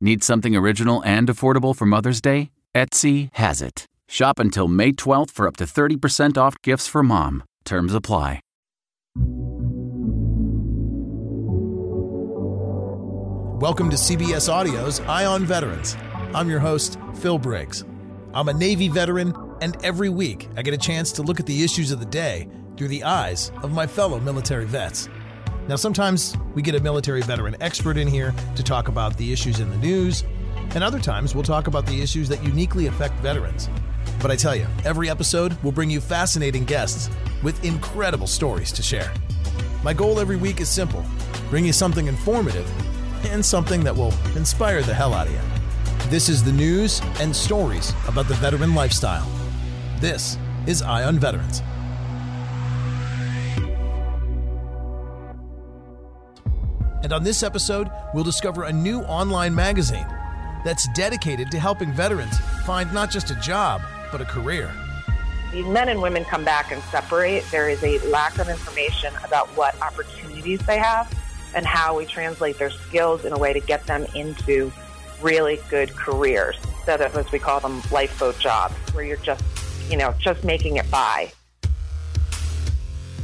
Need something original and affordable for Mother's Day? Etsy has it. Shop until May 12th for up to 30% off gifts for mom. Terms apply. Welcome to CBS Audio's Eye on Veterans. I'm your host, Phil Briggs. I'm a Navy veteran, and every week I get a chance to look at the issues of the day through the eyes of my fellow military vets. Now, sometimes we get a military veteran expert in here to talk about the issues in the news, and other times we'll talk about the issues that uniquely affect veterans. But I tell you, every episode will bring you fascinating guests with incredible stories to share. My goal every week is simple bring you something informative and something that will inspire the hell out of you. This is the news and stories about the veteran lifestyle. This is Eye on Veterans. And on this episode, we'll discover a new online magazine that's dedicated to helping veterans find not just a job, but a career. These men and women come back and separate. There is a lack of information about what opportunities they have and how we translate their skills in a way to get them into really good careers instead of, as we call them, lifeboat jobs, where you're just, you know, just making it by.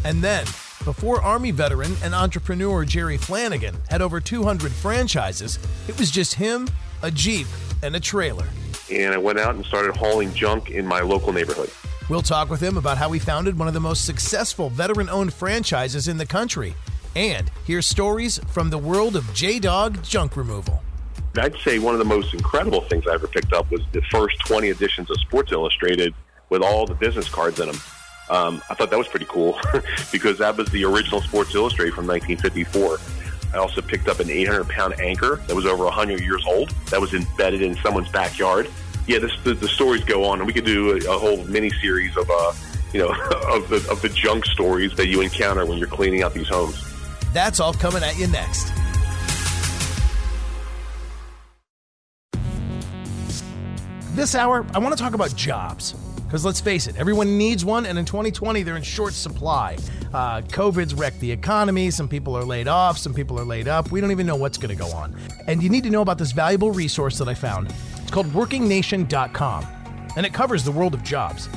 And then, before Army veteran and entrepreneur Jerry Flanagan had over 200 franchises, it was just him, a Jeep, and a trailer. And I went out and started hauling junk in my local neighborhood. We'll talk with him about how he founded one of the most successful veteran owned franchises in the country and hear stories from the world of J Dog junk removal. I'd say one of the most incredible things I ever picked up was the first 20 editions of Sports Illustrated with all the business cards in them. Um, I thought that was pretty cool because that was the original Sports Illustrated from 1954. I also picked up an 800 pound anchor that was over 100 years old that was embedded in someone's backyard. Yeah, this, the, the stories go on, and we could do a, a whole mini series of, uh, you know, of the of the junk stories that you encounter when you're cleaning out these homes. That's all coming at you next. This hour, I want to talk about jobs. Because let's face it, everyone needs one, and in 2020, they're in short supply. Uh, COVID's wrecked the economy. Some people are laid off, some people are laid up. We don't even know what's going to go on. And you need to know about this valuable resource that I found. It's called workingnation.com, and it covers the world of jobs.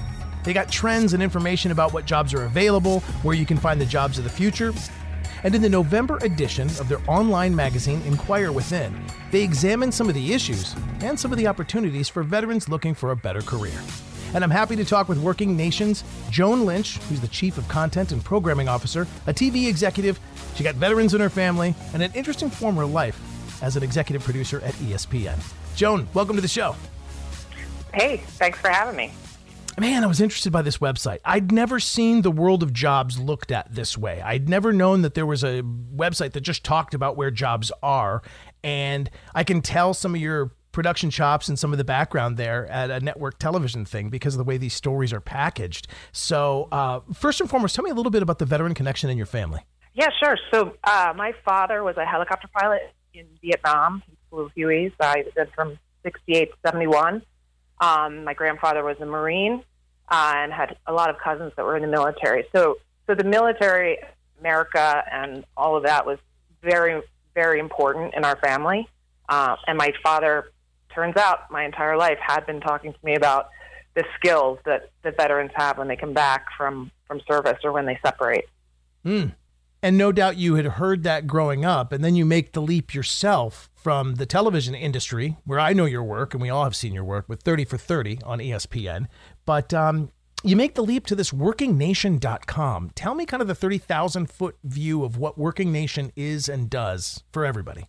They got trends and information about what jobs are available, where you can find the jobs of the future, and in the November edition of their online magazine, Inquire Within, they examine some of the issues and some of the opportunities for veterans looking for a better career. And I'm happy to talk with Working Nations Joan Lynch, who's the Chief of Content and Programming Officer, a TV executive. She got veterans in her family and an interesting former life as an executive producer at ESPN. Joan, welcome to the show. Hey, thanks for having me man, I was interested by this website. I'd never seen the world of jobs looked at this way. I'd never known that there was a website that just talked about where jobs are. And I can tell some of your production chops and some of the background there at a network television thing because of the way these stories are packaged. So, uh, first and foremost, tell me a little bit about the veteran connection in your family. Yeah, sure. So, uh, my father was a helicopter pilot in Vietnam. He flew Hueys. I from 68 to 71. Um, my grandfather was a Marine uh, and had a lot of cousins that were in the military. So, so the military, America, and all of that was very, very important in our family. Uh, and my father turns out my entire life had been talking to me about the skills that, that veterans have when they come back from, from service or when they separate. Mm. And no doubt you had heard that growing up, and then you make the leap yourself from the television industry, where I know your work, and we all have seen your work with 30 for 30 on ESPN. But um, you make the leap to this workingnation.com. Tell me kind of the 30,000 foot view of what Working Nation is and does for everybody.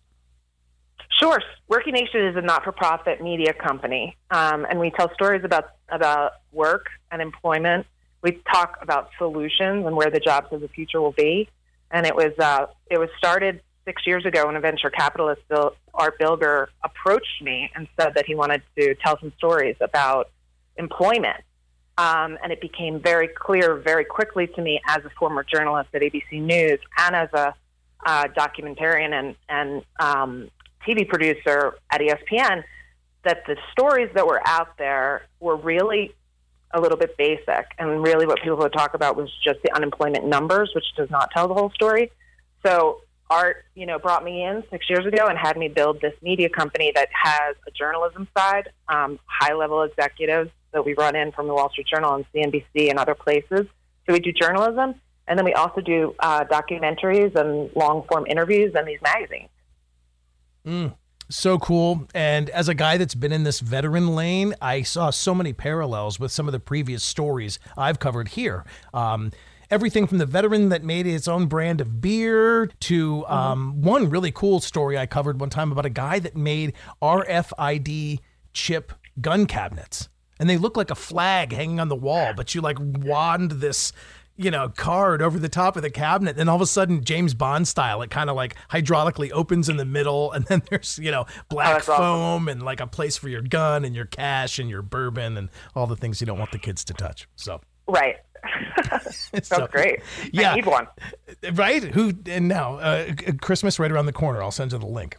Sure. Working Nation is a not for profit media company, um, and we tell stories about, about work and employment. We talk about solutions and where the jobs of the future will be. And it was, uh, it was started six years ago when a venture capitalist, Bill, Art Bilger, approached me and said that he wanted to tell some stories about employment um, and it became very clear very quickly to me as a former journalist at ABC News and as a uh, documentarian and, and um, TV producer at ESPN that the stories that were out there were really a little bit basic. And really, what people would talk about was just the unemployment numbers, which does not tell the whole story. So, Art, you know, brought me in six years ago and had me build this media company that has a journalism side, um, high level executives that we run in from the Wall Street Journal and CNBC and other places. So we do journalism, and then we also do uh, documentaries and long form interviews and these magazines. Mm, so cool. And as a guy that's been in this veteran lane, I saw so many parallels with some of the previous stories I've covered here. Um, everything from the veteran that made his own brand of beer to um, mm-hmm. one really cool story I covered one time about a guy that made RFID chip gun cabinets. And they look like a flag hanging on the wall, but you like wand this you know, card over the top of the cabinet. And all of a sudden, James Bond style, it kind of like hydraulically opens in the middle. And then there's, you know, black oh, foam awesome. and like a place for your gun and your cash and your bourbon and all the things you don't want the kids to touch. So, right. Sounds so, great. Yeah. I need one. Right? Who, and now, uh, Christmas right around the corner. I'll send you the link.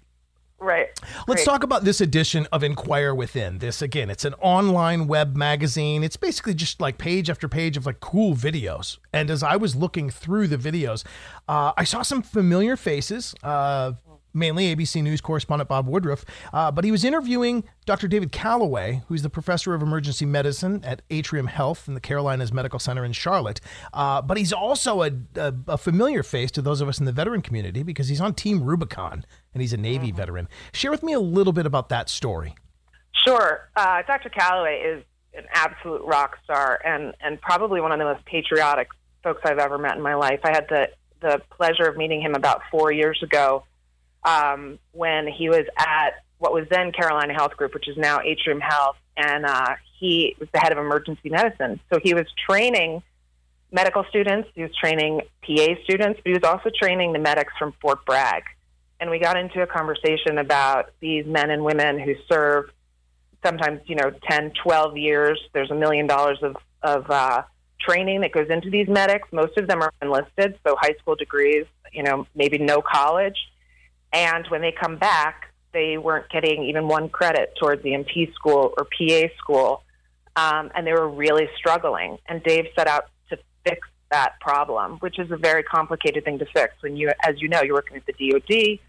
Right. Let's talk about this edition of Inquire Within. This again, it's an online web magazine. It's basically just like page after page of like cool videos. And as I was looking through the videos, uh, I saw some familiar faces. Uh, mainly ABC News correspondent Bob Woodruff, uh, but he was interviewing Dr. David Callaway, who's the professor of emergency medicine at Atrium Health in the Carolinas Medical Center in Charlotte. Uh, but he's also a, a, a, familiar face to those of us in the veteran community because he's on Team Rubicon and he's a Navy mm-hmm. veteran. Share with me a little bit about that story. Sure. Uh, Dr. Callaway is an absolute rock star and, and probably one of the most patriotic folks I've ever met in my life. I had the, the pleasure of meeting him about four years ago um, when he was at what was then Carolina Health Group, which is now Atrium Health, and uh, he was the head of emergency medicine. So he was training medical students, he was training PA students, but he was also training the medics from Fort Bragg. And we got into a conversation about these men and women who serve sometimes, you know, 10, 12 years. There's a million dollars of, of uh, training that goes into these medics. Most of them are enlisted, so high school degrees, you know, maybe no college and when they come back, they weren't getting even one credit towards the NP school or PA school, um, and they were really struggling. And Dave set out to fix that problem, which is a very complicated thing to fix. When you, as you know, you're working with the DoD,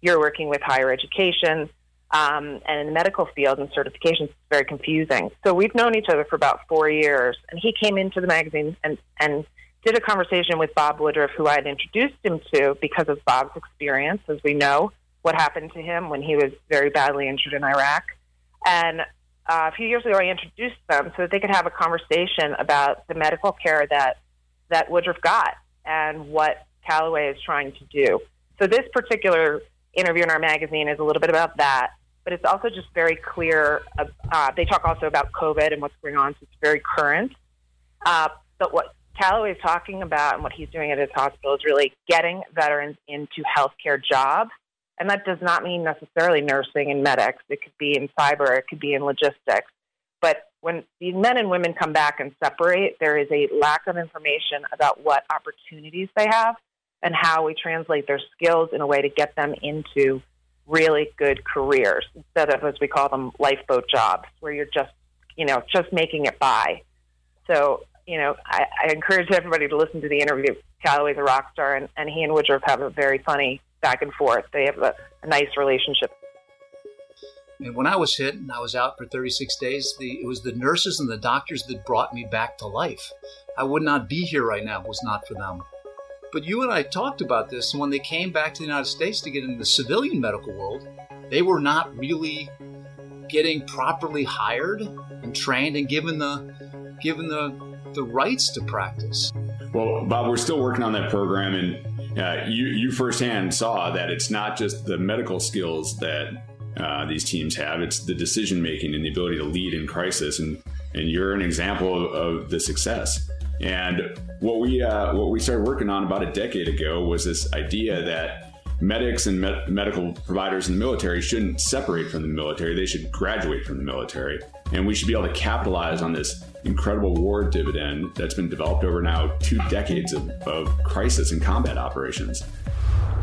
you're working with higher education, um, and in the medical field and certifications, it's very confusing. So we've known each other for about four years, and he came into the magazine and and did a conversation with Bob Woodruff, who I had introduced him to because of Bob's experience, as we know what happened to him when he was very badly injured in Iraq. And uh, a few years ago, I introduced them so that they could have a conversation about the medical care that that Woodruff got and what Callaway is trying to do. So this particular interview in our magazine is a little bit about that, but it's also just very clear. Uh, they talk also about COVID and what's going on, so it's very current. Uh, but what Callaway is talking about and what he's doing at his hospital is really getting veterans into healthcare jobs. And that does not mean necessarily nursing and medics. It could be in cyber, it could be in logistics. But when these men and women come back and separate, there is a lack of information about what opportunities they have and how we translate their skills in a way to get them into really good careers instead of, as we call them, lifeboat jobs, where you're just, you know, just making it by. So you know, I, I encourage everybody to listen to the interview. Callaway's a rock star, and, and he and Woodruff have a very funny back and forth. They have a, a nice relationship. And when I was hit and I was out for 36 days, the, it was the nurses and the doctors that brought me back to life. I would not be here right now if it was not for them. But you and I talked about this, and when they came back to the United States to get into the civilian medical world, they were not really getting properly hired and trained and given the given the the rights to practice. Well, Bob, we're still working on that program, and uh, you you firsthand saw that it's not just the medical skills that uh, these teams have; it's the decision making and the ability to lead in crisis, and and you're an example of, of the success. And what we uh, what we started working on about a decade ago was this idea that medics and medical providers in the military shouldn't separate from the military; they should graduate from the military, and we should be able to capitalize on this incredible war dividend that's been developed over now two decades of, of crisis and combat operations.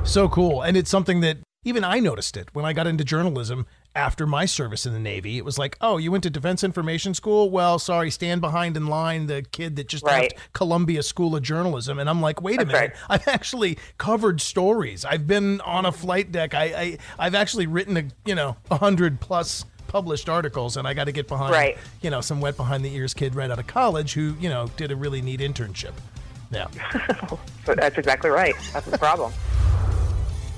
So cool, and it's something that even I noticed it when I got into journalism after my service in the Navy. It was like, oh, you went to Defense Information School? Well, sorry, stand behind in line, the kid that just right. left Columbia School of Journalism. And I'm like, wait That's a minute. Right. I've actually covered stories. I've been on a flight deck. I, I have actually written a you know a hundred plus published articles, and I got to get behind right. you know some wet behind the ears kid right out of college who you know did a really neat internship. Yeah, that's exactly right. That's the problem.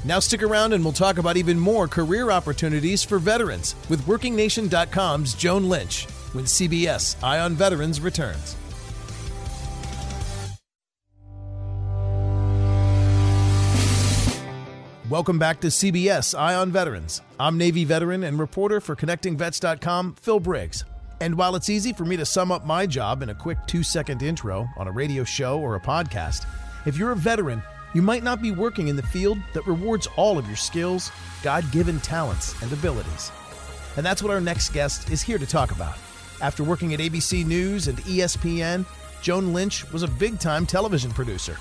Now stick around and we'll talk about even more career opportunities for veterans with WorkingNation.com's Joan Lynch when CBS Eye on Veterans returns. Welcome back to CBS Eye on Veterans. I'm Navy veteran and reporter for ConnectingVets.com, Phil Briggs. And while it's easy for me to sum up my job in a quick two second intro on a radio show or a podcast, if you're a veteran, you might not be working in the field that rewards all of your skills, God given talents, and abilities. And that's what our next guest is here to talk about. After working at ABC News and ESPN, Joan Lynch was a big time television producer.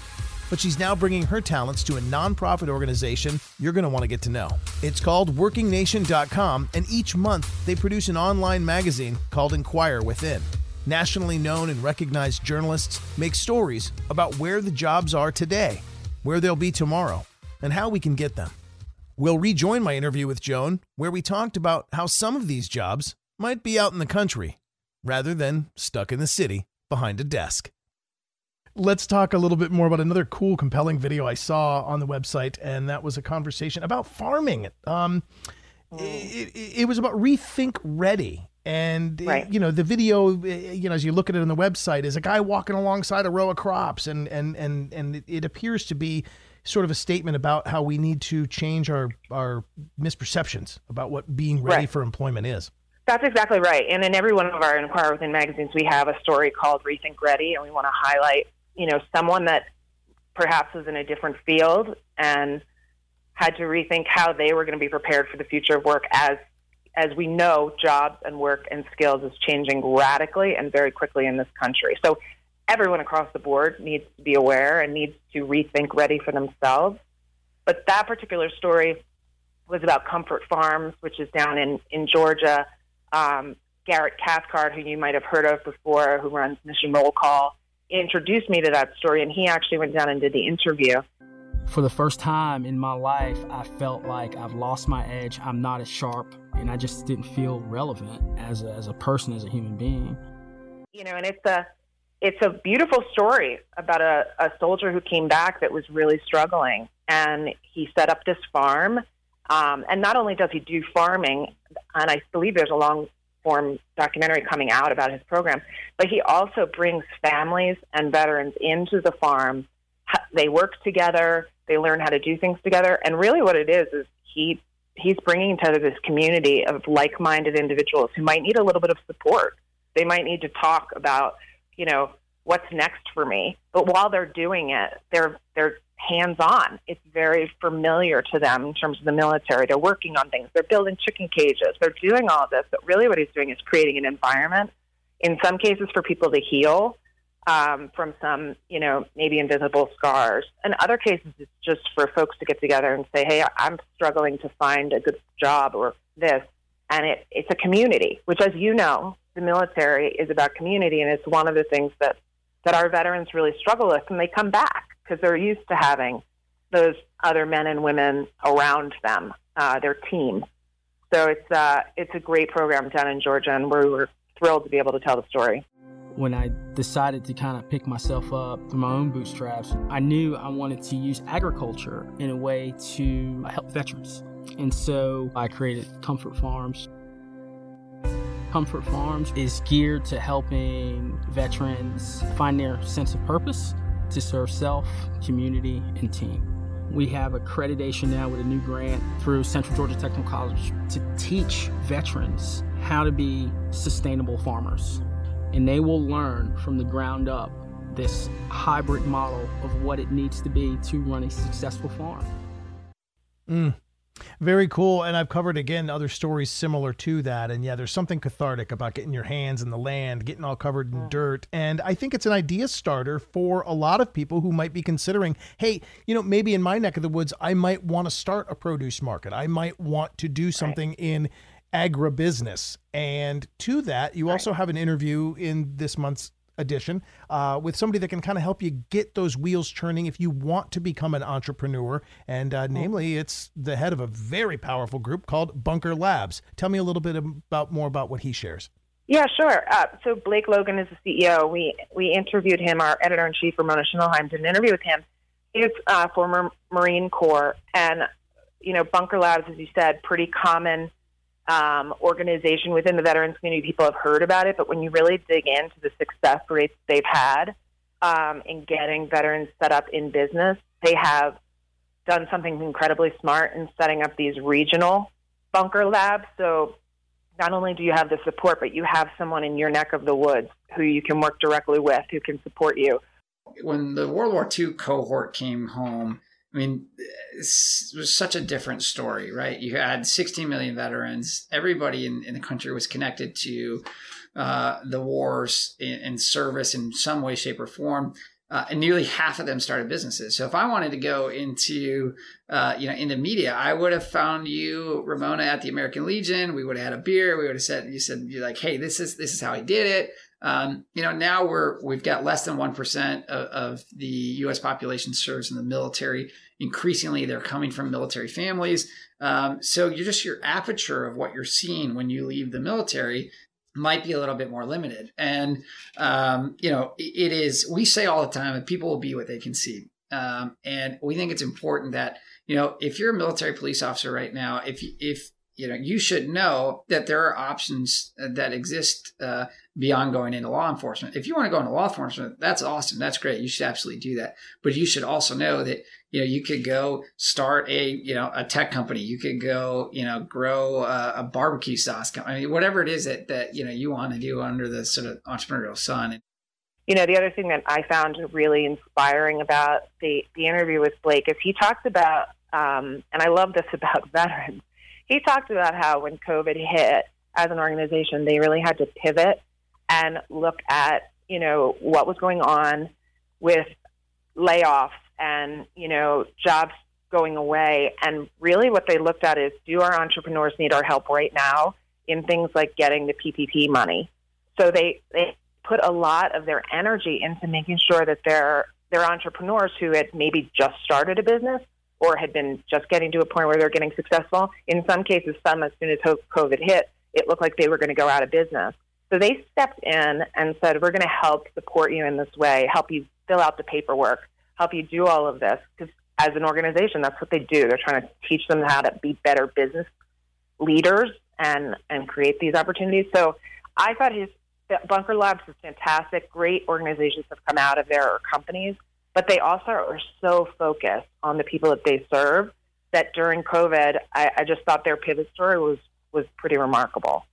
But she's now bringing her talents to a nonprofit organization you're going to want to get to know. It's called WorkingNation.com, and each month they produce an online magazine called Inquire Within. Nationally known and recognized journalists make stories about where the jobs are today where they'll be tomorrow, and how we can get them. We'll rejoin my interview with Joan, where we talked about how some of these jobs might be out in the country rather than stuck in the city behind a desk. Let's talk a little bit more about another cool, compelling video I saw on the website, and that was a conversation about farming. Um, it, it, it was about Rethink Ready, and eh, right. you know the video eh, eh, you know as you look at it on the website is a guy walking alongside a row of crops and and and and it appears to be sort of a statement about how we need to change our our misperceptions about what being ready right. for employment is that's exactly right and in every one of our inquire within magazines we have a story called rethink ready and we want to highlight you know someone that perhaps is in a different field and had to rethink how they were going to be prepared for the future of work as as we know, jobs and work and skills is changing radically and very quickly in this country. So everyone across the board needs to be aware and needs to rethink ready for themselves. But that particular story was about Comfort Farms, which is down in, in Georgia. Um, Garrett Cathcart, who you might have heard of before, who runs Mission Roll Call, introduced me to that story, and he actually went down and did the interview. For the first time in my life, I felt like I've lost my edge. I'm not as sharp and I just didn't feel relevant as a, as a person, as a human being. You know, and it's a it's a beautiful story about a, a soldier who came back that was really struggling, and he set up this farm. Um, and not only does he do farming, and I believe there's a long form documentary coming out about his program, but he also brings families and veterans into the farm. They work together, they learn how to do things together, and really what it is is he he's bringing together this community of like-minded individuals who might need a little bit of support. They might need to talk about, you know, what's next for me. But while they're doing it, they're they're hands-on. It's very familiar to them in terms of the military. They're working on things. They're building chicken cages. They're doing all of this. But really, what he's doing is creating an environment. In some cases, for people to heal, um, from some, you know, maybe invisible scars. In other cases, it's just for folks to get together and say, "Hey, I'm struggling to find a good job or this," and it, it's a community. Which, as you know, the military is about community, and it's one of the things that that our veterans really struggle with, and they come back because they're used to having those other men and women around them, uh, their team. So it's uh, it's a great program down in Georgia, and we're, we're thrilled to be able to tell the story. When I decided to kind of pick myself up through my own bootstraps, I knew I wanted to use agriculture in a way to help veterans. And so I created Comfort Farms. Comfort Farms is geared to helping veterans find their sense of purpose to serve self, community, and team. We have accreditation now with a new grant through Central Georgia Technical College to teach veterans how to be sustainable farmers. And they will learn from the ground up this hybrid model of what it needs to be to run a successful farm. Mm. Very cool. And I've covered again other stories similar to that. And yeah, there's something cathartic about getting your hands in the land, getting all covered in dirt. And I think it's an idea starter for a lot of people who might be considering, hey, you know, maybe in my neck of the woods, I might want to start a produce market. I might want to do something right. in agribusiness. And to that, you right. also have an interview in this month's edition uh, with somebody that can kind of help you get those wheels churning if you want to become an entrepreneur. And uh, namely, it's the head of a very powerful group called Bunker Labs. Tell me a little bit about more about what he shares. Yeah, sure. Uh, so Blake Logan is the CEO. We we interviewed him. Our editor in chief, Ramona Schindelheim, did an interview with him. He's uh, former Marine Corps, and you know, Bunker Labs, as you said, pretty common um, organization within the veterans community. People have heard about it, but when you really dig into the success rates they've had um, in getting veterans set up in business, they have done something incredibly smart in setting up these regional bunker labs. So not only do you have the support, but you have someone in your neck of the woods who you can work directly with, who can support you. When the World War II cohort came home, I mean, it was such a different story, right? You had 16 million veterans. Everybody in, in the country was connected to uh, the wars and service in some way, shape, or form. Uh, and nearly half of them started businesses. So if I wanted to go into, uh, you know, into media, I would have found you, Ramona, at the American Legion. We would have had a beer. We would have said, you said, you're like, hey, this is this is how I did it. Um, you know, now we're we've got less than one percent of, of, the U.S. population serves in the military. Increasingly, they're coming from military families. Um, so you're just your aperture of what you're seeing when you leave the military might be a little bit more limited. And um, you know, it is. We say all the time that people will be what they can see, um, and we think it's important that you know if you're a military police officer right now, if if you know you should know that there are options that exist uh, beyond going into law enforcement if you want to go into law enforcement that's awesome that's great you should absolutely do that but you should also know that you know you could go start a you know a tech company. You could go you know grow a, a barbecue sauce company I mean, whatever it is that that you know you want to do under the sort of entrepreneurial sun. You know the other thing that i found really inspiring about the the interview with blake is he talks about um, and i love this about veterans. He talked about how when COVID hit, as an organization, they really had to pivot and look at, you know, what was going on with layoffs and, you know, jobs going away. And really what they looked at is do our entrepreneurs need our help right now in things like getting the PPP money? So they, they put a lot of their energy into making sure that their, their entrepreneurs who had maybe just started a business or had been just getting to a point where they're getting successful. In some cases, some as soon as COVID hit, it looked like they were going to go out of business. So they stepped in and said, We're going to help support you in this way, help you fill out the paperwork, help you do all of this. Because as an organization, that's what they do. They're trying to teach them how to be better business leaders and, and create these opportunities. So I thought his Bunker Labs is fantastic. Great organizations have come out of there or companies but they also are so focused on the people that they serve that during COVID, I, I just thought their pivot story was was pretty remarkable.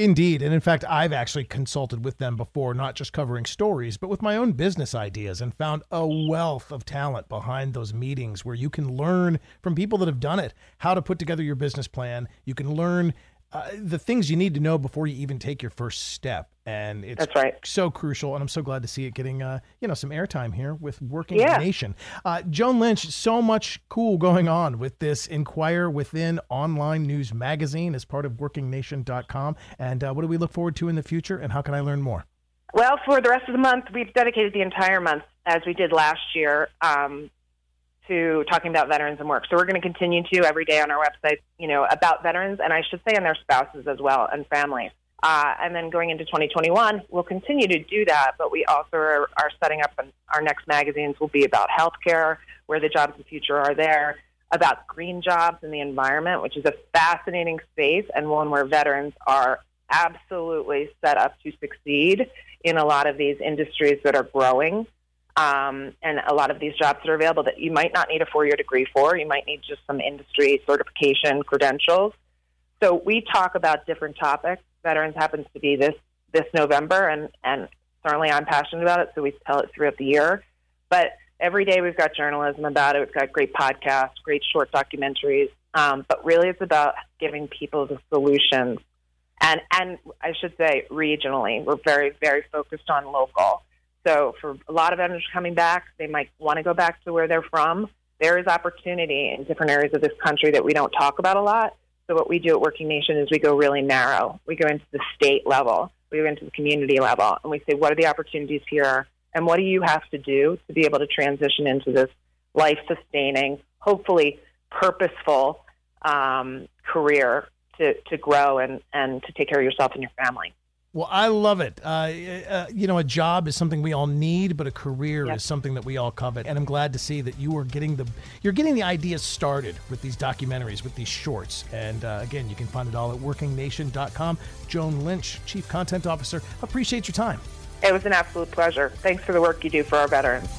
Indeed. And in fact, I've actually consulted with them before, not just covering stories, but with my own business ideas and found a wealth of talent behind those meetings where you can learn from people that have done it how to put together your business plan. You can learn uh, the things you need to know before you even take your first step. And it's That's right. so crucial. And I'm so glad to see it getting, uh, you know, some airtime here with Working yeah. Nation. Uh, Joan Lynch, so much cool going on with this Inquire Within online news magazine as part of workingnation.com. And uh, what do we look forward to in the future? And how can I learn more? Well, for the rest of the month, we've dedicated the entire month, as we did last year, um, to talking about veterans and work. So we're going to continue to every day on our website, you know, about veterans, and I should say, and their spouses as well and families. Uh, and then going into 2021, we'll continue to do that, but we also are, are setting up an, our next magazines will be about healthcare, where the jobs of the future are there, about green jobs and the environment, which is a fascinating space and one where veterans are absolutely set up to succeed in a lot of these industries that are growing. Um, and a lot of these jobs that are available that you might not need a four year degree for. You might need just some industry certification credentials. So we talk about different topics. Veterans happens to be this this November, and and certainly I'm passionate about it. So we tell it throughout the year. But every day we've got journalism about it. We've got great podcasts, great short documentaries. Um, but really, it's about giving people the solutions. And and I should say regionally, we're very very focused on local. So for a lot of veterans coming back, they might want to go back to where they're from. There is opportunity in different areas of this country that we don't talk about a lot. So what we do at Working Nation is we go really narrow. We go into the state level, we go into the community level, and we say, what are the opportunities here, and what do you have to do to be able to transition into this life-sustaining, hopefully purposeful um, career to, to grow and, and to take care of yourself and your family. Well, I love it. Uh, uh, you know, a job is something we all need, but a career yep. is something that we all covet. And I'm glad to see that you are getting the you're getting the ideas started with these documentaries, with these shorts. And uh, again, you can find it all at WorkingNation.com. Joan Lynch, Chief Content Officer. Appreciate your time. It was an absolute pleasure. Thanks for the work you do for our veterans.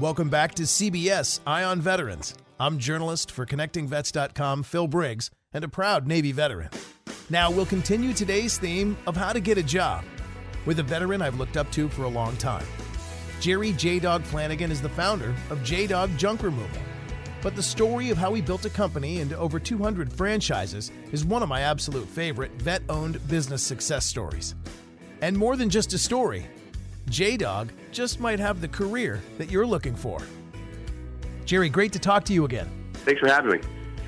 Welcome back to CBS Eye on Veterans. I'm journalist for ConnectingVets.com, Phil Briggs, and a proud Navy veteran. Now, we'll continue today's theme of how to get a job with a veteran I've looked up to for a long time. Jerry J Dog Flanagan is the founder of J Dog Junk Removal. But the story of how he built a company into over 200 franchises is one of my absolute favorite vet owned business success stories. And more than just a story, J Dog just might have the career that you're looking for. Jerry, great to talk to you again. Thanks for having me.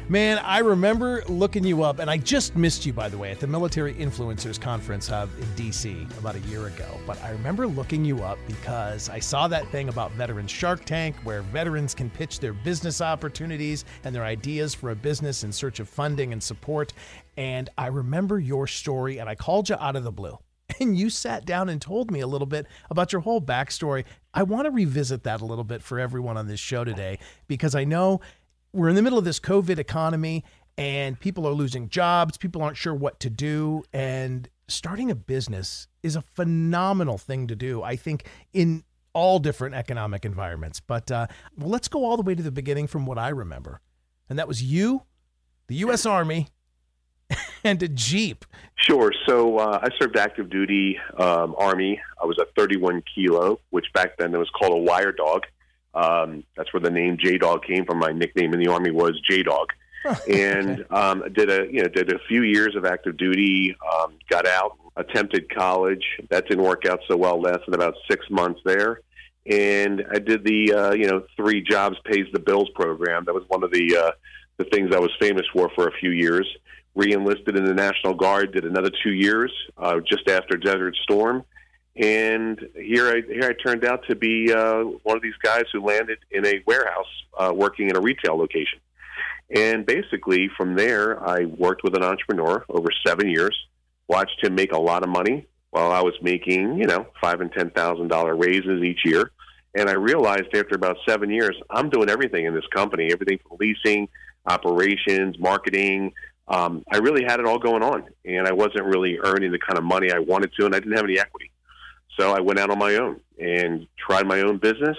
Man, I remember looking you up, and I just missed you, by the way, at the Military Influencers Conference uh, in DC about a year ago. But I remember looking you up because I saw that thing about Veterans Shark Tank, where veterans can pitch their business opportunities and their ideas for a business in search of funding and support. And I remember your story, and I called you out of the blue and you sat down and told me a little bit about your whole backstory. I want to revisit that a little bit for everyone on this show today because I know we're in the middle of this COVID economy and people are losing jobs, people aren't sure what to do, and starting a business is a phenomenal thing to do. I think in all different economic environments. But uh, well, let's go all the way to the beginning from what I remember. And that was you, the U.S. Army, and a Jeep. Sure. So uh, I served active duty um, Army. I was a 31 kilo, which back then it was called a wire dog. Um, that's where the name J Dog came from. My nickname in the Army was J Dog. and um, did a you know did a few years of active duty. Um, got out, attempted college. That didn't work out so well. Lasted about six months there, and I did the uh, you know three jobs pays the bills program. That was one of the uh, the things I was famous for for a few years re-enlisted in the National Guard, did another two years uh, just after Desert Storm, and here I here I turned out to be uh, one of these guys who landed in a warehouse uh, working in a retail location. And basically, from there, I worked with an entrepreneur over seven years. Watched him make a lot of money while I was making, you know, five and ten thousand dollar raises each year. And I realized after about seven years, I'm doing everything in this company, everything from leasing, operations, marketing, um, I really had it all going on, and I wasn't really earning the kind of money I wanted to, and I didn't have any equity. So I went out on my own and tried my own business.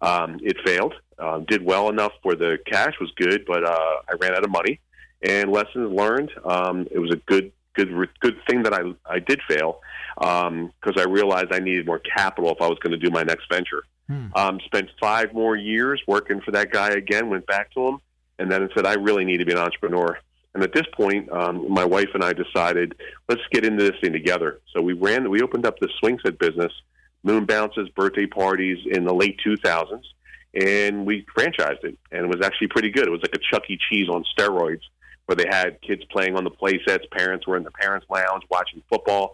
Um, it failed. Uh, did well enough where the cash was good, but uh, I ran out of money. And lessons learned. Um, it was a good, good, good thing that I I did fail because um, I realized I needed more capital if I was going to do my next venture. Hmm. Um, spent five more years working for that guy again. Went back to him, and then said I really need to be an entrepreneur. And at this point, um, my wife and I decided let's get into this thing together. So we ran, we opened up the swing set business, moon bounces, birthday parties in the late 2000s, and we franchised it. And it was actually pretty good. It was like a Chuck E. Cheese on steroids, where they had kids playing on the play sets, parents were in the parents' lounge watching football.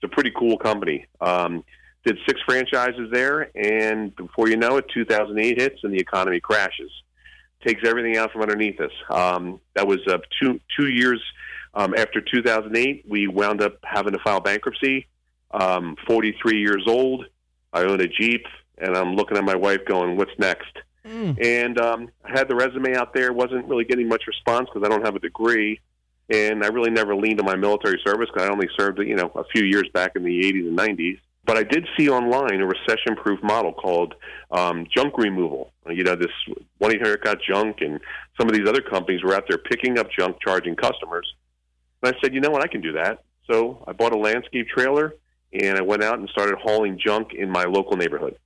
It's a pretty cool company. Um, did six franchises there, and before you know it, 2008 hits and the economy crashes. Takes everything out from underneath us. Um, that was uh, two two years um, after 2008. We wound up having to file bankruptcy. Um, 43 years old. I own a Jeep, and I'm looking at my wife going, "What's next?" Mm. And um, I had the resume out there. wasn't really getting much response because I don't have a degree, and I really never leaned on my military service because I only served, you know, a few years back in the 80s and 90s. But I did see online a recession-proof model called um, junk removal. You know, this one eight hundred got junk, and some of these other companies were out there picking up junk, charging customers. And I said, you know what, I can do that. So I bought a landscape trailer, and I went out and started hauling junk in my local neighborhood.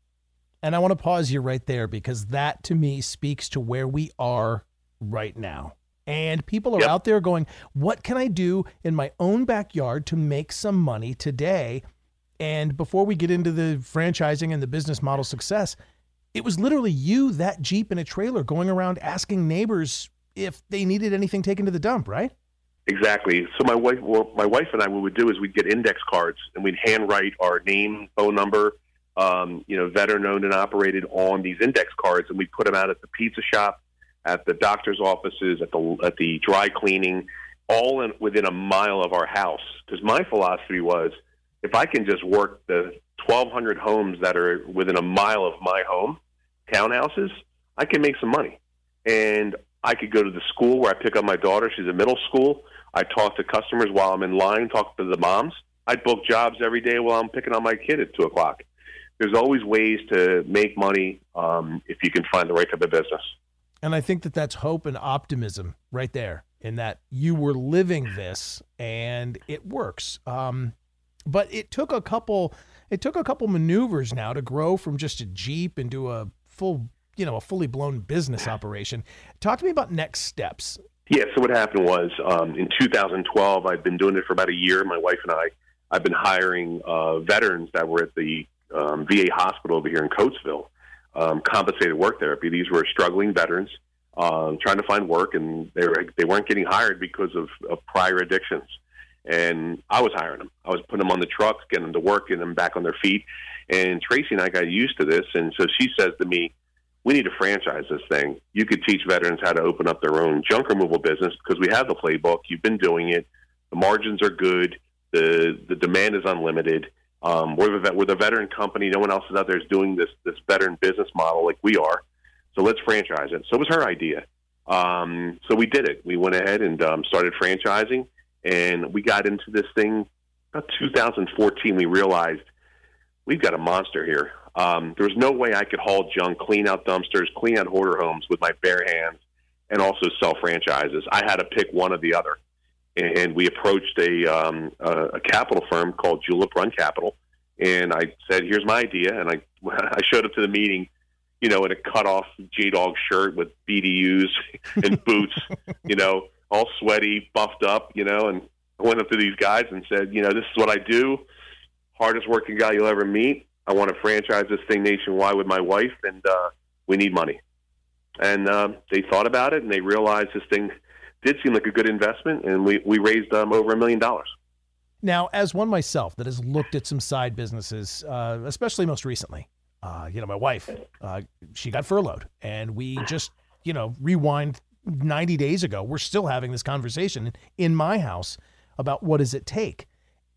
And I want to pause you right there because that to me speaks to where we are right now. And people are yep. out there going, What can I do in my own backyard to make some money today? And before we get into the franchising and the business model success, it was literally you, that Jeep, and a trailer going around asking neighbors if they needed anything taken to the dump, right? Exactly. So my wife, well, my wife and I, what we'd do is we'd get index cards and we'd handwrite our name, phone number, um, you know, veteran owned and operated on these index cards, and we put them out at the pizza shop, at the doctor's offices, at the at the dry cleaning, all in, within a mile of our house. Because my philosophy was, if I can just work the 1,200 homes that are within a mile of my home, townhouses, I can make some money, and I could go to the school where I pick up my daughter. She's in middle school. I talk to customers while I'm in line, talk to the moms. I'd book jobs every day while I'm picking up my kid at two o'clock there's always ways to make money um, if you can find the right type of business. And I think that that's hope and optimism right there, in that you were living this and it works. Um, but it took a couple, it took a couple maneuvers now to grow from just a Jeep into a full, you know, a fully blown business operation. Talk to me about next steps. Yeah. So what happened was um, in 2012, I'd been doing it for about a year. My wife and I, I've been hiring uh, veterans that were at the um, VA hospital over here in Coatesville, um, compensated work therapy. These were struggling veterans um, trying to find work, and they were they weren't getting hired because of, of prior addictions. And I was hiring them. I was putting them on the trucks, getting them to work, getting them back on their feet. And Tracy and I got used to this, and so she says to me, "We need to franchise this thing. You could teach veterans how to open up their own junk removal business because we have the playbook. You've been doing it. The margins are good. The the demand is unlimited." Um, we're, the, we're the veteran company. No one else is out there is doing this this veteran business model like we are. So let's franchise it. So it was her idea. Um, so we did it. We went ahead and um, started franchising, and we got into this thing about 2014. We realized we've got a monster here. Um, there was no way I could haul junk, clean out dumpsters, clean out hoarder homes with my bare hands, and also sell franchises. I had to pick one or the other and we approached a, um, a, capital firm called Julep Run Capital, and I said, "Here's my idea," and I I showed up to the meeting, you know, in a cut off J Dog shirt with BDUs and boots, you know, all sweaty, buffed up, you know, and I went up to these guys and said, you know, this is what I do, hardest working guy you'll ever meet. I want to franchise this thing nationwide with my wife, and uh, we need money. And uh, they thought about it, and they realized this thing did seem like a good investment, and we, we raised um, over a million dollars. Now, as one myself that has looked at some side businesses, uh, especially most recently, uh, you know, my wife, uh, she got furloughed, and we just, you know, rewind 90 days ago. We're still having this conversation in my house about what does it take.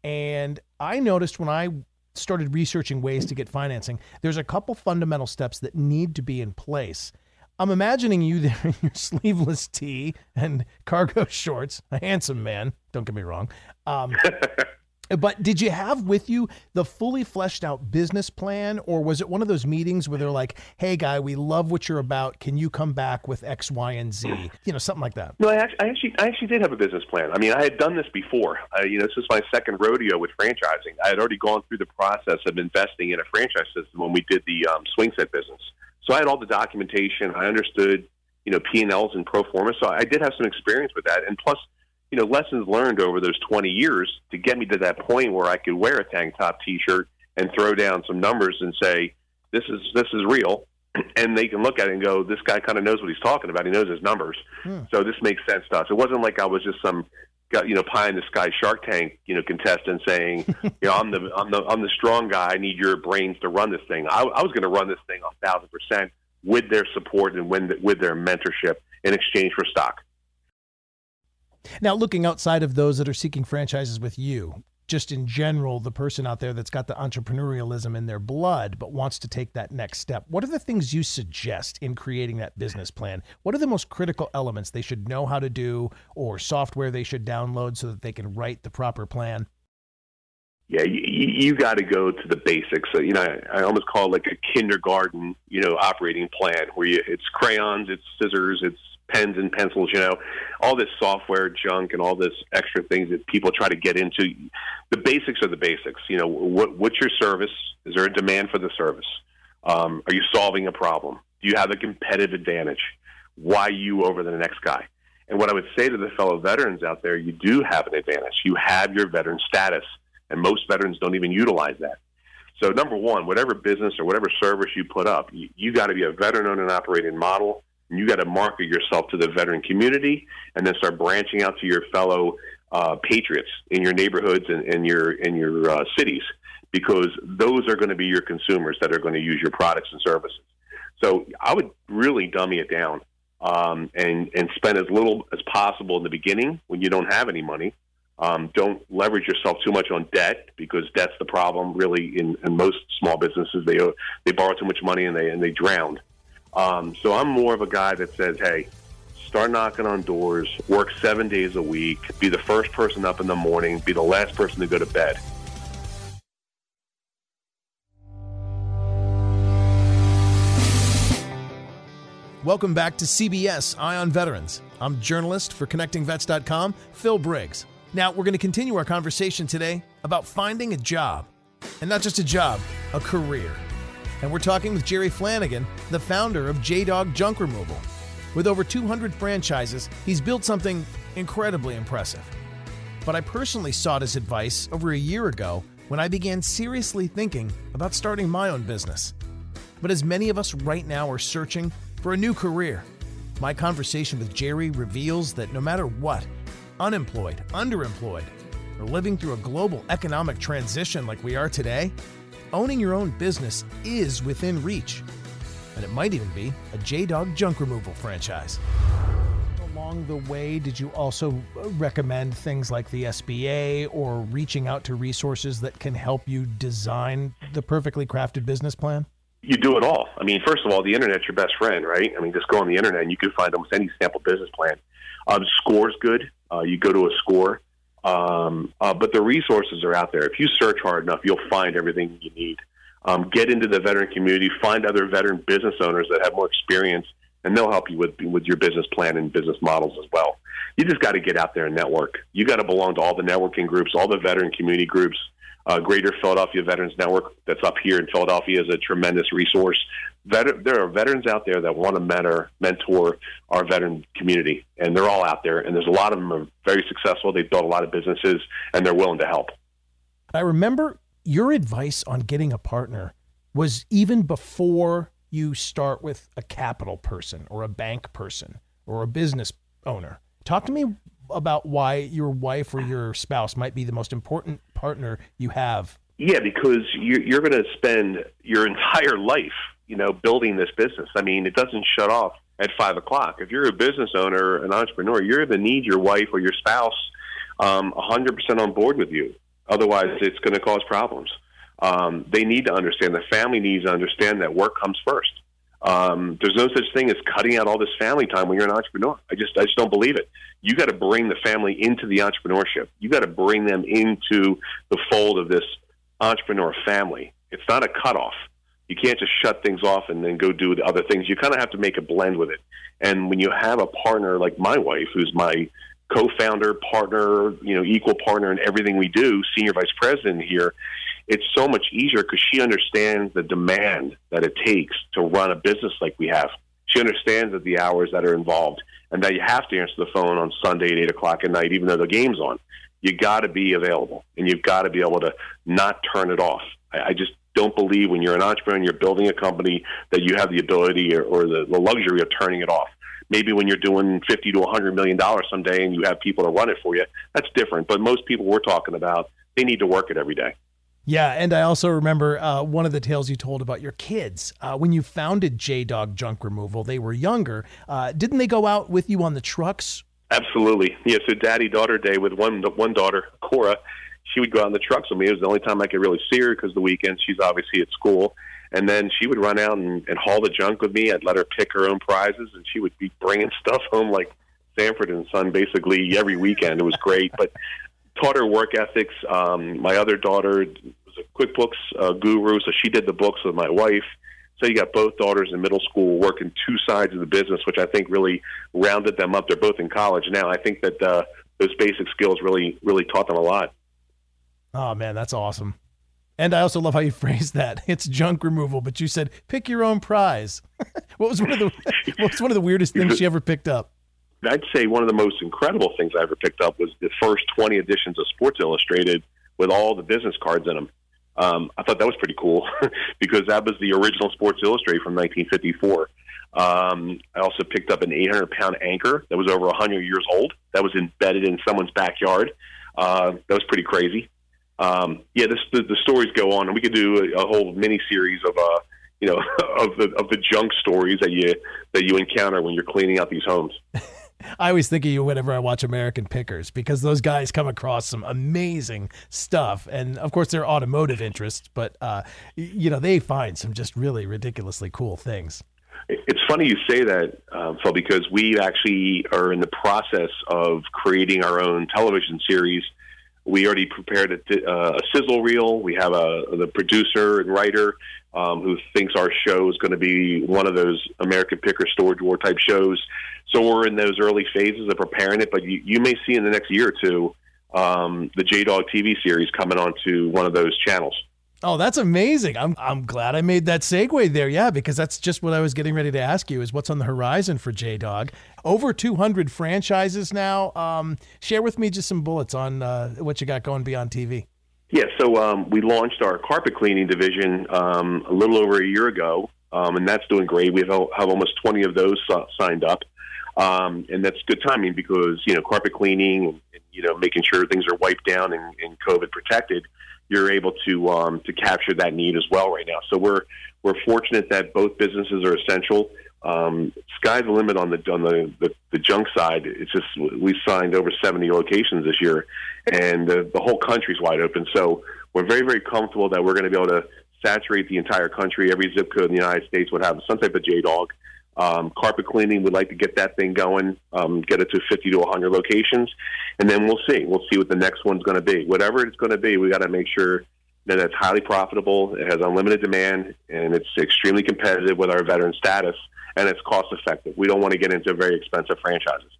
And I noticed when I started researching ways to get financing, there's a couple fundamental steps that need to be in place I'm imagining you there in your sleeveless tee and cargo shorts, a handsome man. Don't get me wrong. Um, but did you have with you the fully fleshed out business plan, or was it one of those meetings where they're like, "Hey, guy, we love what you're about. Can you come back with X, Y, and Z?" You know, something like that. No, I actually, I actually, I actually did have a business plan. I mean, I had done this before. You know, this is my second rodeo with franchising. I had already gone through the process of investing in a franchise system when we did the um, swing set business. So I had all the documentation. I understood, you know, P and Ls and pro forma. So I did have some experience with that, and plus, you know, lessons learned over those 20 years to get me to that point where I could wear a tank top T-shirt and throw down some numbers and say, "This is this is real." And they can look at it and go, "This guy kind of knows what he's talking about. He knows his numbers, hmm. so this makes sense to us." It wasn't like I was just some you know pie in the sky Shark Tank you know contestant saying, you know, I'm the I'm the I'm the strong guy. I need your brains to run this thing. I, I was going to run this thing a thousand percent with their support and with, with their mentorship in exchange for stock. Now, looking outside of those that are seeking franchises with you, just in general, the person out there that's got the entrepreneurialism in their blood but wants to take that next step, what are the things you suggest in creating that business plan? What are the most critical elements they should know how to do or software they should download so that they can write the proper plan? Yeah, you, you got to go to the basics. So, you know, I, I almost call it like a kindergarten, you know, operating plan where you, it's crayons, it's scissors, it's pens and pencils, you know, all this software junk and all this extra things that people try to get into. The basics are the basics. You know, what, what's your service? Is there a demand for the service? Um, are you solving a problem? Do you have a competitive advantage? Why you over the next guy? And what I would say to the fellow veterans out there, you do have an advantage. You have your veteran status, and most veterans don't even utilize that. So, number one, whatever business or whatever service you put up, you, you got to be a veteran owned and operated model you got to market yourself to the veteran community and then start branching out to your fellow uh, patriots in your neighborhoods and, and your in your uh, cities because those are going to be your consumers that are going to use your products and services. So I would really dummy it down um, and and spend as little as possible in the beginning when you don't have any money. Um, don't leverage yourself too much on debt because that's the problem. Really, in, in most small businesses, they they borrow too much money and they and they drown. Um, so I'm more of a guy that says, hey, start knocking on doors, work seven days a week, be the first person up in the morning, be the last person to go to bed. Welcome back to CBS Eye on Veterans. I'm journalist for ConnectingVets.com, Phil Briggs. Now, we're going to continue our conversation today about finding a job. And not just a job, a career and we're talking with Jerry Flanagan, the founder of J Dog Junk Removal. With over 200 franchises, he's built something incredibly impressive. But I personally sought his advice over a year ago when I began seriously thinking about starting my own business. But as many of us right now are searching for a new career, my conversation with Jerry reveals that no matter what, unemployed, underemployed, or living through a global economic transition like we are today, owning your own business is within reach. And it might even be a J Dog junk removal franchise. Along the way, did you also recommend things like the SBA or reaching out to resources that can help you design the perfectly crafted business plan? You do it all. I mean, first of all, the internet's your best friend, right? I mean, just go on the internet and you can find almost any sample business plan. Um, SCORE's good. Uh, you go to a score um, uh, but the resources are out there. If you search hard enough, you'll find everything you need. Um, get into the veteran community, find other veteran business owners that have more experience, and they'll help you with with your business plan and business models as well. You just got to get out there and network. You got to belong to all the networking groups, all the veteran community groups. Uh, Greater Philadelphia Veterans Network that's up here in Philadelphia is a tremendous resource. Vet- there are veterans out there that want to mentor, mentor our veteran community, and they're all out there. And there's a lot of them are very successful. They've built a lot of businesses, and they're willing to help. I remember your advice on getting a partner was even before you start with a capital person or a bank person or a business owner. Talk to me about why your wife or your spouse might be the most important partner you have. Yeah, because you're, you're going to spend your entire life, you know, building this business. I mean, it doesn't shut off at five o'clock. If you're a business owner, an entrepreneur, you're going to need your wife or your spouse um, 100% on board with you. Otherwise, it's going to cause problems. Um, they need to understand. The family needs to understand that work comes first. Um, there's no such thing as cutting out all this family time when you're an entrepreneur. I just I just don't believe it. You got to bring the family into the entrepreneurship. You got to bring them into the fold of this entrepreneur family. It's not a cutoff. You can't just shut things off and then go do the other things. You kind of have to make a blend with it. And when you have a partner like my wife, who's my co-founder, partner, you know, equal partner in everything we do, senior vice president here, it's so much easier because she understands the demand that it takes to run a business like we have. She understands that the hours that are involved and that you have to answer the phone on Sunday at eight o'clock at night, even though the game's on. You got to be available and you've got to be able to not turn it off. I, I just don't believe when you're an entrepreneur and you're building a company that you have the ability or, or the, the luxury of turning it off maybe when you're doing 50 to 100 million dollars someday and you have people to run it for you, that's different. But most people we're talking about, they need to work it every day. Yeah, and I also remember uh, one of the tales you told about your kids. Uh, when you founded J Dog Junk Removal, they were younger. Uh, didn't they go out with you on the trucks? Absolutely. Yeah, so daddy daughter day with one one daughter, Cora, she would go out in the trucks with me. It was the only time I could really see her because the weekends she's obviously at school. And then she would run out and, and haul the junk with me. I'd let her pick her own prizes, and she would be bringing stuff home like Sanford and Son basically every weekend. It was great, but taught her work ethics. Um, my other daughter a QuickBooks uh, guru, so she did the books with my wife. So you got both daughters in middle school working two sides of the business, which I think really rounded them up. They're both in college now. I think that uh, those basic skills really, really taught them a lot. Oh man, that's awesome. And I also love how you phrased that. It's junk removal, but you said pick your own prize. what was one of the what was one of the weirdest things you ever picked up? I'd say one of the most incredible things I ever picked up was the first 20 editions of Sports Illustrated with all the business cards in them. Um, I thought that was pretty cool because that was the original Sports Illustrated from 1954. Um, I also picked up an 800 pound anchor that was over 100 years old that was embedded in someone's backyard. Uh, that was pretty crazy um, yeah, this, the, the stories go on, and we could do a, a whole mini series of uh, you know, of the of the junk stories that you that you encounter when you're cleaning out these homes. I always think of you whenever I watch American Pickers because those guys come across some amazing stuff, and of course they're automotive interests, but uh, you know they find some just really ridiculously cool things. It's funny you say that, um, Phil, because we actually are in the process of creating our own television series we already prepared a, uh, a sizzle reel. We have a the producer and writer um, who thinks our show is going to be one of those American Picker Storage War type shows. So we're in those early phases of preparing it. But you, you may see in the next year or two um, the J Dog TV series coming onto one of those channels. Oh, that's amazing. I'm I'm glad I made that segue there. Yeah, because that's just what I was getting ready to ask you is what's on the horizon for J Dog. Over 200 franchises now. Um, share with me just some bullets on uh, what you got going beyond TV. Yeah, so um, we launched our carpet cleaning division um, a little over a year ago, um, and that's doing great. We have, have almost 20 of those uh, signed up, um, and that's good timing because you know carpet cleaning and, and you know making sure things are wiped down and, and COVID protected you're able to um, to capture that need as well right now. So we're we're fortunate that both businesses are essential. Um, sky's the limit on the on the, the, the junk side. It's just we signed over 70 locations this year, and the, the whole country's wide open. So we're very very comfortable that we're going to be able to saturate the entire country. Every zip code in the United States would have some type of J Dog. Um, carpet cleaning, we'd like to get that thing going, um, get it to 50 to 100 locations, and then we'll see. We'll see what the next one's going to be. Whatever it's going to be, we got to make sure that it's highly profitable, it has unlimited demand, and it's extremely competitive with our veteran status, and it's cost effective. We don't want to get into very expensive franchises.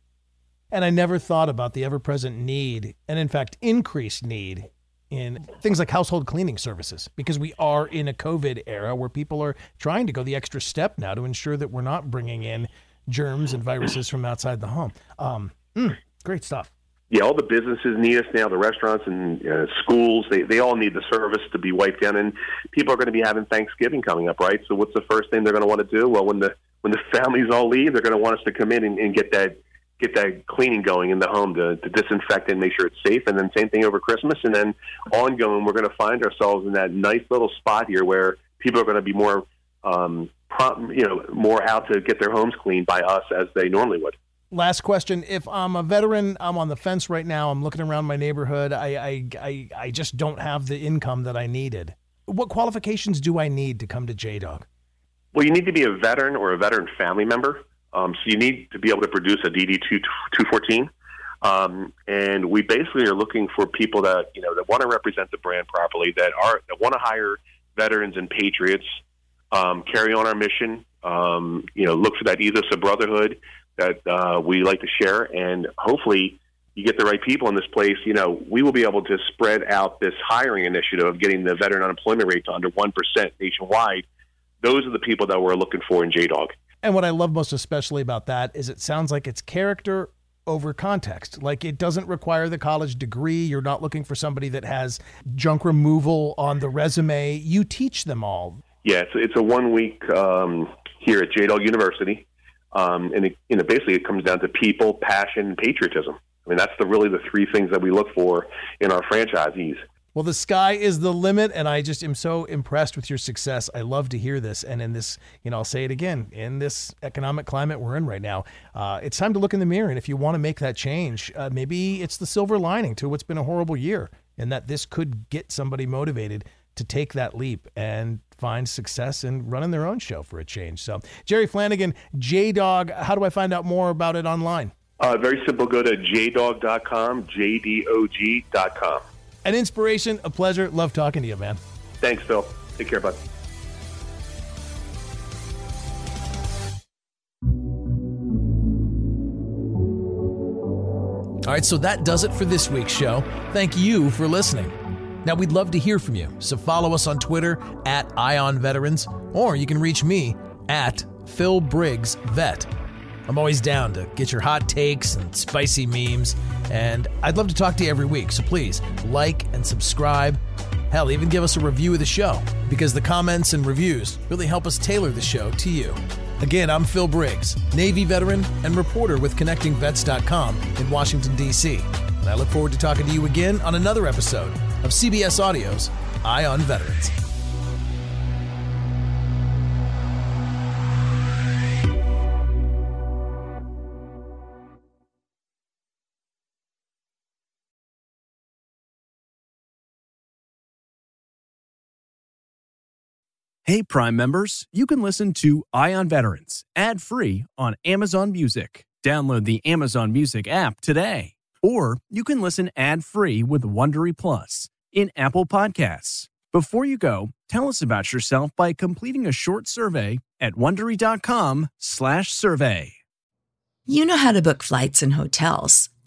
And I never thought about the ever present need, and in fact, increased need in things like household cleaning services because we are in a COVID era where people are trying to go the extra step now to ensure that we're not bringing in germs and viruses from outside the home. Um, mm, great stuff. Yeah, all the businesses need us now. The restaurants and uh, schools, they, they all need the service to be wiped down. And people are going to be having Thanksgiving coming up, right? So what's the first thing they're going to want to do? Well, when the when the families all leave, they're going to want us to come in and, and get that get that cleaning going in the home to, to disinfect and make sure it's safe. And then same thing over Christmas. And then ongoing, we're going to find ourselves in that nice little spot here where people are going to be more, um, prompt, you know, more out to get their homes cleaned by us as they normally would. Last question. If I'm a veteran, I'm on the fence right now. I'm looking around my neighborhood. I, I, I, I just don't have the income that I needed. What qualifications do I need to come to JDog? Well, you need to be a veteran or a veteran family member. Um, so you need to be able to produce a DD two two fourteen. Um, and we basically are looking for people that you know that want to represent the brand properly, that are that want to hire veterans and patriots, um, carry on our mission. Um, you know, look for that ethos of brotherhood that uh, we like to share, and hopefully you get the right people in this place. You know, we will be able to spread out this hiring initiative of getting the veteran unemployment rate to under one percent nationwide. Those are the people that we're looking for in JDog. And what I love most especially about that is it sounds like it's character over context. Like it doesn't require the college degree. You're not looking for somebody that has junk removal on the resume. You teach them all. Yeah, it's, it's a one week um, here at J Dog University. Um, and it, you know, basically, it comes down to people, passion, patriotism. I mean, that's the really the three things that we look for in our franchisees. Well, the sky is the limit, and I just am so impressed with your success. I love to hear this. And in this, you know, I'll say it again in this economic climate we're in right now, uh, it's time to look in the mirror. And if you want to make that change, uh, maybe it's the silver lining to what's been a horrible year, and that this could get somebody motivated to take that leap and find success in running their own show for a change. So, Jerry Flanagan, J Dog, how do I find out more about it online? Uh, very simple. Go to jdog.com, jdog.com. An inspiration, a pleasure. Love talking to you, man. Thanks, Phil. Take care, bud. All right, so that does it for this week's show. Thank you for listening. Now, we'd love to hear from you, so follow us on Twitter at Eye on Veterans, or you can reach me at Phil Briggs Vet. I'm always down to get your hot takes and spicy memes, and I'd love to talk to you every week. So please like and subscribe. Hell, even give us a review of the show because the comments and reviews really help us tailor the show to you. Again, I'm Phil Briggs, Navy veteran and reporter with ConnectingVets.com in Washington, D.C. And I look forward to talking to you again on another episode of CBS Audio's Eye on Veterans. Hey, Prime members, you can listen to Eye on Veterans ad free on Amazon Music. Download the Amazon Music app today. Or you can listen ad free with Wondery Plus in Apple Podcasts. Before you go, tell us about yourself by completing a short survey at wondery.com/slash survey. You know how to book flights and hotels.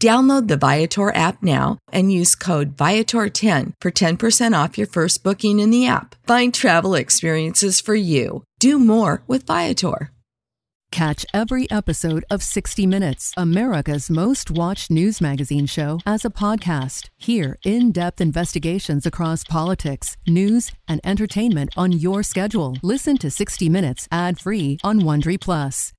Download the Viator app now and use code Viator10 for 10% off your first booking in the app. Find travel experiences for you. Do more with Viator. Catch every episode of 60 Minutes, America's most watched news magazine show, as a podcast. Hear in depth investigations across politics, news, and entertainment on your schedule. Listen to 60 Minutes ad free on Wondery Plus.